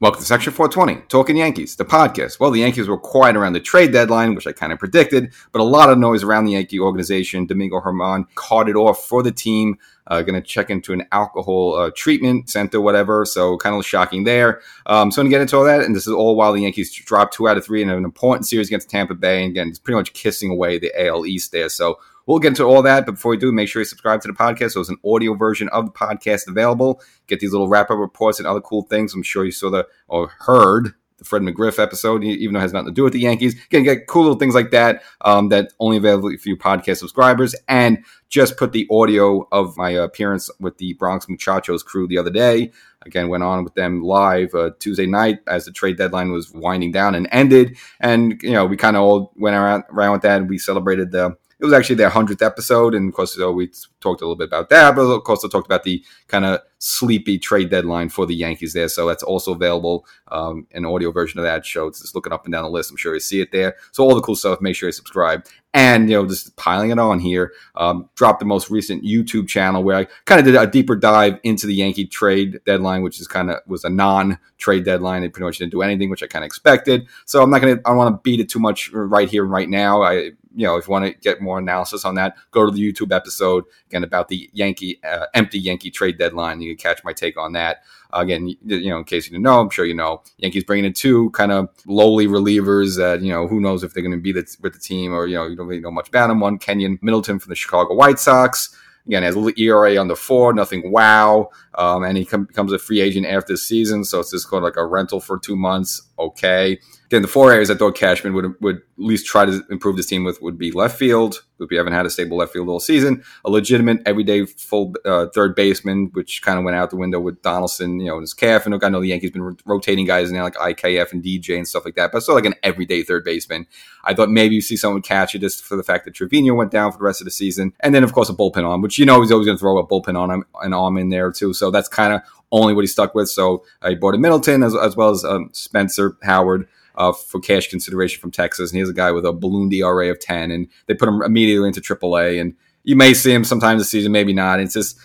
Welcome to Section 420, Talking Yankees, the podcast. Well, the Yankees were quiet around the trade deadline, which I kind of predicted, but a lot of noise around the Yankee organization. Domingo Germán carted off for the team, uh, going to check into an alcohol uh, treatment center, whatever. So kind of shocking there. Um, so I'm going to get into all that, and this is all while the Yankees dropped two out of three in an important series against Tampa Bay, and again, it's pretty much kissing away the AL East there. So We'll get into all that, but before we do, make sure you subscribe to the podcast. So there's an audio version of the podcast available. Get these little wrap up reports and other cool things. I'm sure you saw the or heard the Fred McGriff episode, even though it has nothing to do with the Yankees. Again, get cool little things like that um, that only available for you podcast subscribers. And just put the audio of my appearance with the Bronx Muchachos crew the other day. Again, went on with them live uh, Tuesday night as the trade deadline was winding down and ended. And, you know, we kind of all went around, around with that and we celebrated the it was actually their hundredth episode, and of course, so we talked a little bit about that, but of course, I talked about the kind of sleepy trade deadline for the Yankees there. So that's also available, um, an audio version of that show. It's just looking up and down the list. I'm sure you see it there. So all the cool stuff. Make sure you subscribe. And you know, just piling it on here. Um, dropped the most recent YouTube channel where I kind of did a deeper dive into the Yankee trade deadline, which is kind of was a non-trade deadline. They pretty much didn't do anything, which I kind of expected. So I'm not gonna. I want to beat it too much right here right now. I you know, if you want to get more analysis on that, go to the YouTube episode again about the Yankee uh, empty Yankee trade deadline. You can catch my take on that. Uh, again, you know, in case you didn't know, I'm sure you know, Yankees bringing in two kind of lowly relievers that you know who knows if they're going to be the, with the team or you know you don't really know much about them. One Keynan Middleton from the Chicago White Sox. Again, has a little ERA on the four, nothing wow. Um, and he com- becomes a free agent after the season, so it's just of like a rental for two months. Okay. Again, the four areas I thought Cashman would would at least try to improve this team with would be left field, because we haven't had a stable left field all season. A legitimate everyday full uh, third baseman, which kind of went out the window with Donaldson, you know, his calf. And I know the Yankees been rotating guys now like IKF and DJ and stuff like that, but still like an everyday third baseman. I thought maybe you see someone catch it just for the fact that Trevino went down for the rest of the season, and then of course a bullpen arm, which you know he's always going to throw a bullpen on him, an arm in there too. So that's kind of only what he stuck with. So uh, he brought in Middleton as, as well as um, Spencer Howard uh, for cash consideration from Texas, and he's a guy with a balloon ERA of ten, and they put him immediately into AAA, and you may see him sometimes this season, maybe not. It's just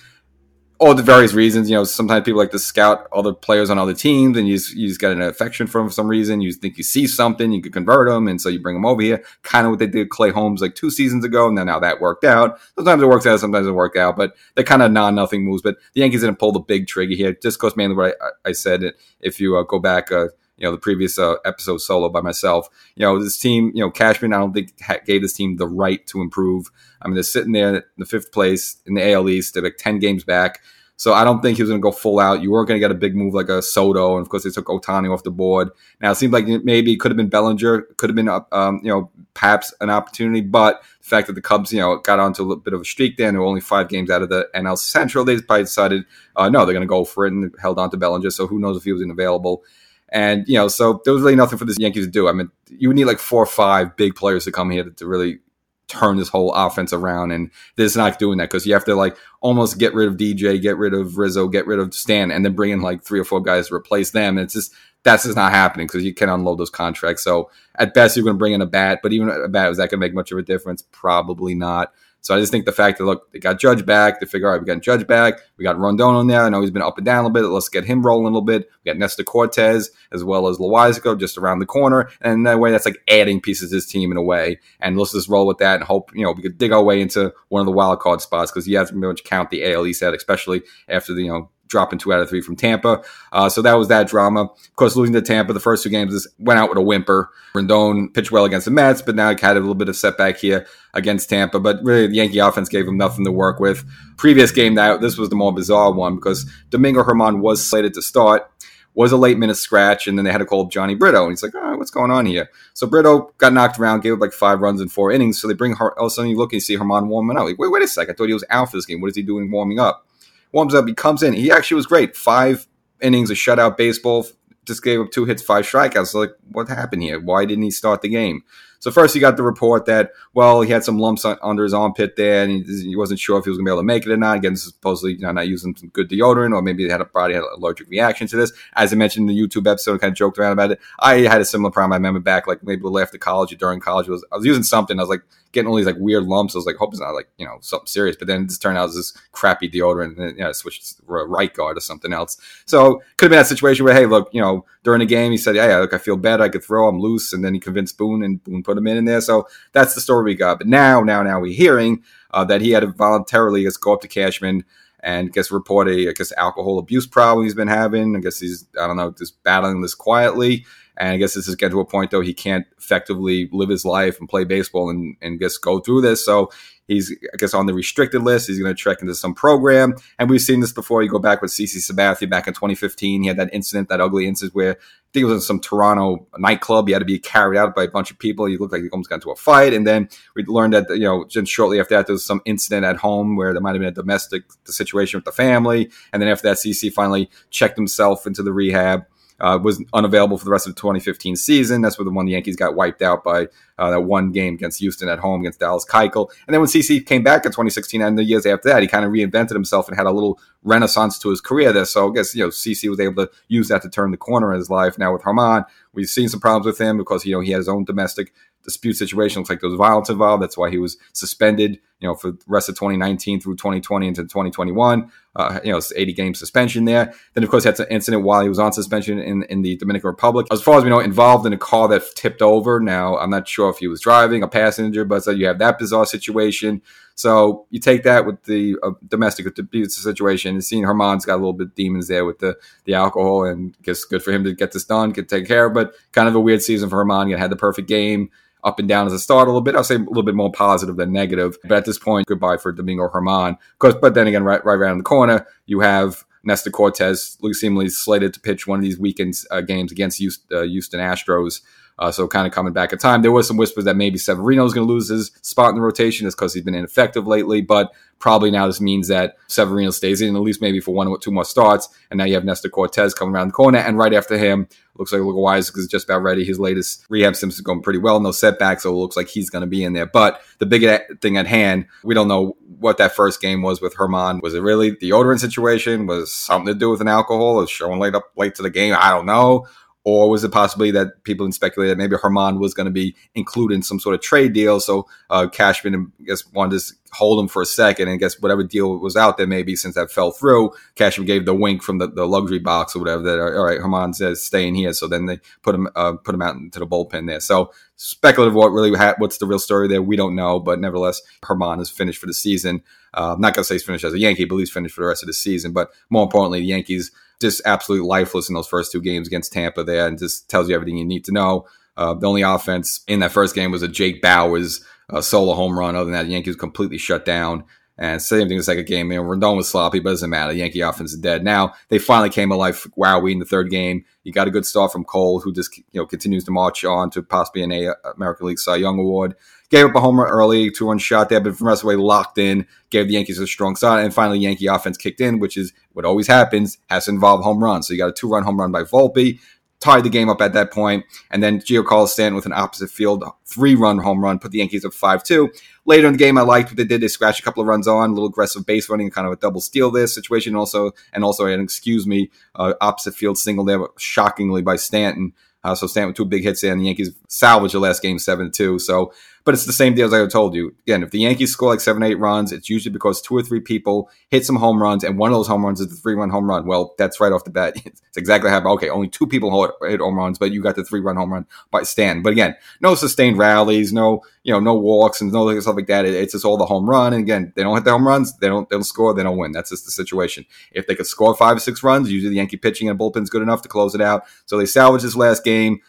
all the various reasons. You know, sometimes people like to scout other players on other teams, and you just, you just get an affection for them for some reason. You think you see something, you could convert them, and so you bring them over here. Kind of what they did Clay Holmes like two seasons ago, and then now that worked out. Sometimes it works out, sometimes it worked out, but they're kind of non nothing moves. But the Yankees didn't pull the big trigger here, just because mainly what I, I said. If you uh, go back. Uh, you know the previous uh, episode solo by myself. You know this team, you know Cashman, I don't think gave this team the right to improve. I mean they're sitting there in the fifth place in the AL East. They're like ten games back. So I don't think he was going to go full out. You weren't going to get a big move like a Soto, and of course they took Ohtani off the board. Now it seemed like maybe it could have been Bellinger, could have been uh, um, you know perhaps an opportunity, but the fact that the Cubs you know got onto a little bit of a streak there, and were only five games out of the NL Central, they probably decided uh, no, they're going to go for it and held on to Bellinger. So who knows if he was available. And, you know, so there was really nothing for the Yankees to do. I mean, you would need like four or five big players to come here to, to really turn this whole offense around. And they're not doing that because you have to like almost get rid of DJ, get rid of Rizzo, get rid of Stan, and then bring in like three or four guys to replace them. And it's just, that's just not happening because you can unload those contracts. So at best, you're going to bring in a bat, but even a bat, is that going to make much of a difference? Probably not. So I just think the fact that look, they got Judge back, they figure, all right, we got Judge back, we got Rodón on there. I know he's been up and down a little bit. Let's get him rolling a little bit. We got Nestor Cortes as well as Loaisiga just around the corner, and that way that's like adding pieces to his team in a way. And let's just roll with that and hope you know we could dig our way into one of the wild card spots because you have to much count the AL East out, especially after the you know dropping two out of three from Tampa. Uh, so that was that drama. Of course, losing to Tampa the first two games went out with a whimper. Rodón pitched well against the Mets, but now he had a little bit of setback here against Tampa. But really, the Yankee offense gave him nothing to work with. Previous game, that this was the more bizarre one because Domingo Germán was slated to start was a late minute scratch, and then they had to call Jhony Brito. And he's like, oh, what's going on here? So Brito got knocked around, gave up like five runs in four innings. So they bring her, all of a sudden you look and you see Germán warming up. Like, wait, wait a second. I thought he was out for this game. What is he doing warming up? Warms up. He comes in. He actually was great. Five innings of shutout baseball. Just gave up two hits, five strikeouts. Like, what happened here? Why didn't he start the game? So first, he got the report that well, he had some lumps under his armpit there, and he, wasn't sure if he was going to be able to make it or not. Again, supposedly you know, not using some good deodorant, or maybe he had a body had an allergic reaction to this. As I mentioned in the YouTube episode, I kind of joked around about it. I had a similar problem. I remember back like maybe after college or during college, was I was using something. I was like getting all these like weird lumps. I was like, hope it's not like you know something serious. But then it just turned out it was this crappy deodorant, and you know, I switched to right guard or something else. So could have been that situation where hey, look, you know, during the game he said, yeah, look, I feel bad, I could throw, I'm loose, and then he convinced Boone, and Boone put him in in there. So that's the story we got. But now, now, now we're hearing uh, that he had to voluntarily just go up to Cashman and I guess report a I guess alcohol abuse problem he's been having. I guess he's I don't know just battling this quietly. And I guess this is getting to a point though he can't effectively live his life and play baseball and and just go through this. So he's I guess on the restricted list. He's going to trek into some program, and we've seen this before. You go back with CC Sabathia back in 2015. He had that incident, that ugly incident where I think it was in some Toronto nightclub. He had to be carried out by a bunch of people. He looked like he almost got into a fight, and then we learned that you know just shortly after that there was some incident at home where there might have been a domestic situation with the family, and then after that, CC finally checked himself into the rehab uh, was unavailable for the rest of the 2015 season. That's where the one the Yankees got wiped out by uh, that one game against Houston at home against Dallas Keuchel. And then when CC came back in 2016 and the years after that, he kind of reinvented himself and had a little renaissance to his career there. So I guess, you know, CC was able to use that to turn the corner in his life. Now with Germán, we've seen some problems with him because, you know, he had his own domestic dispute situation. Looks like there was violence involved. That's why he was suspended, you know, for the rest of 2019 through 2020 into 2021. Uh, you know, 80 game suspension there. Then, of course, had an incident while he was on suspension in, in the Dominican Republic. As far as we know, involved in a car that tipped over. Now, I'm not sure if he was driving, a passenger, but so you have that bizarre situation. So you take that with the uh, domestic abuse situation and seeing Germán's got a little bit demons there with the, the alcohol and guess good for him to get this done, get taken care of. But kind of a weird season for Germán. He had the perfect game up and down as a start a little bit. I'll say a little bit more positive than negative. But at this point, goodbye for Domingo. Because, but then again, right, right around the corner, you have Nestor Cortes seemingly slated to pitch one of these weekends uh, games against uh, Houston Astros. Uh, so kind of coming back in time. There was some whispers that maybe Severino is going to lose his spot in the rotation just because he's been ineffective lately. But probably now this means that Severino stays in at least maybe for one or two more starts. And now you have Nestor Cortes coming around the corner. And right after him, looks like Luke Wise is just about ready. His latest rehab symptoms going pretty well. No setbacks. So it looks like he's going to be in there. But the big thing at hand, we don't know what that first game was with Germán. Was it really the deodorant situation? Was something to do with an alcohol? Was showing late up late to the game? I don't know. Or was it possibly that people speculated that maybe Germán was going to be included in some sort of trade deal? So uh, Cashman, I guess, wanted to hold him for a second and I guess whatever deal was out there, maybe since that fell through, Cashman gave the wink from the, the luxury box or whatever that, all right, Germán says staying here. So then they put him, uh, put him out into the bullpen there. So speculative what really ha- what's the real story there. We don't know, but nevertheless, Germán is finished for the season. Uh, I'm not going to say he's finished as a Yankee, but he's finished for the rest of the season. But more importantly, the Yankees just absolutely lifeless in those first two games against Tampa there and just tells you everything you need to know. Uh, the only offense in that first game was a Jake Bauers uh, solo home run. Other than that, the Yankees completely shut down. And same thing in the second game. You know, Rodón was sloppy, but it doesn't matter. The Yankee offense is dead. Now they finally came alive. Wow, we in the third game. You got a good start from Cole, who just you know continues to march on to possibly an a American League Cy Young award. Gave up a homer early, two run shot there, but from rest of the way locked in. Gave the Yankees a strong start, and finally Yankee offense kicked in, which is what always happens. Has to involve home runs. So you got a two run home run by Volpe tied the game up at that point, and then Giancarlo Stanton with an opposite field three run home run put the Yankees up five two. Later in the game, I liked what they did. They scratched a couple of runs on, a little aggressive base running, kind of a double steal this situation. Also, and also an excuse me, uh, opposite field single there, shockingly by Stanton. Uh, so Stanton with two big hits there, and the Yankees salvaged the last game seven two. So but it's the same deal as I told you. Again, if the Yankees score like seven, eight runs, it's usually because two or three people hit some home runs, and one of those home runs is the three run home run. Well, that's right off the bat. It's exactly how. Okay, only two people hit home runs, but you got the three run home run by Stan. But again, no sustained rallies, no you know, no walks and no stuff like that. it's just all the home run. And again, they don't hit the home runs, they don't they don't score, they don't win. That's just the situation. If they could score five or six runs, usually the Yankee pitching and bullpen's good enough to close it out. So they salvage this last game.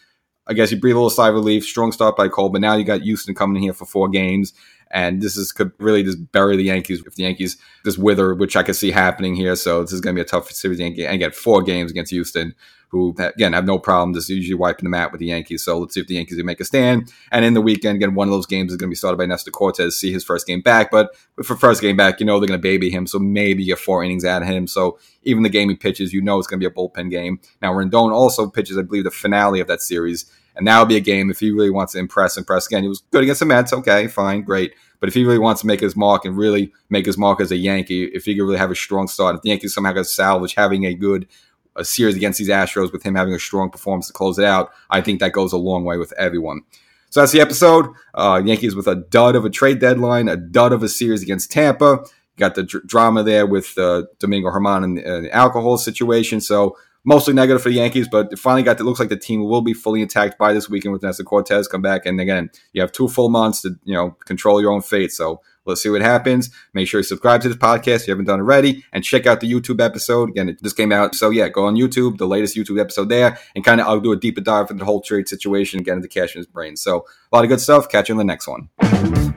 I guess you breathe a little sigh of relief. Strong start by Cole, but now you got Houston coming here for four games, and this is could really just bury the Yankees if the Yankees just wither, which I could see happening here. So this is going to be a tough series. And get four games against Houston, who again have no problem just usually wiping the mat with the Yankees. So let's see if the Yankees can make a stand. And in the weekend, again, one of those games is going to be started by Nestor Cortes. See his first game back, but for first game back, you know they're going to baby him, so maybe get four innings out of him. So even the game he pitches, you know it's going to be a bullpen game. Now Rodón also pitches, I believe, the finale of that series And that would be a game if he really wants to impress, impress again. He was good against the Mets. Okay, fine, great. But if he really wants to make his mark and really make his mark as a Yankee, if he could really have a strong start, if the Yankees somehow could salvage having a good a series against these Astros with him having a strong performance to close it out, I think that goes a long way with everyone. So that's the episode. Uh, Yankees with a dud of a trade deadline, a dud of a series against Tampa. You got the dr- drama there with uh, Domingo Germán and, and the alcohol situation. So mostly negative for the Yankees, but it finally got. It looks like the team will be fully intact by this weekend with Nestor Cortes come back. And again, you have two full months to you know control your own fate. So let's see what happens. Make sure you subscribe to this podcast if you haven't done already, and check out the YouTube episode. Again, it just came out, so yeah, go on YouTube, the latest YouTube episode there, and kind of I'll do a deeper dive into the whole trade situation get into Cashman's brain. So a lot of good stuff. Catch you in the next one.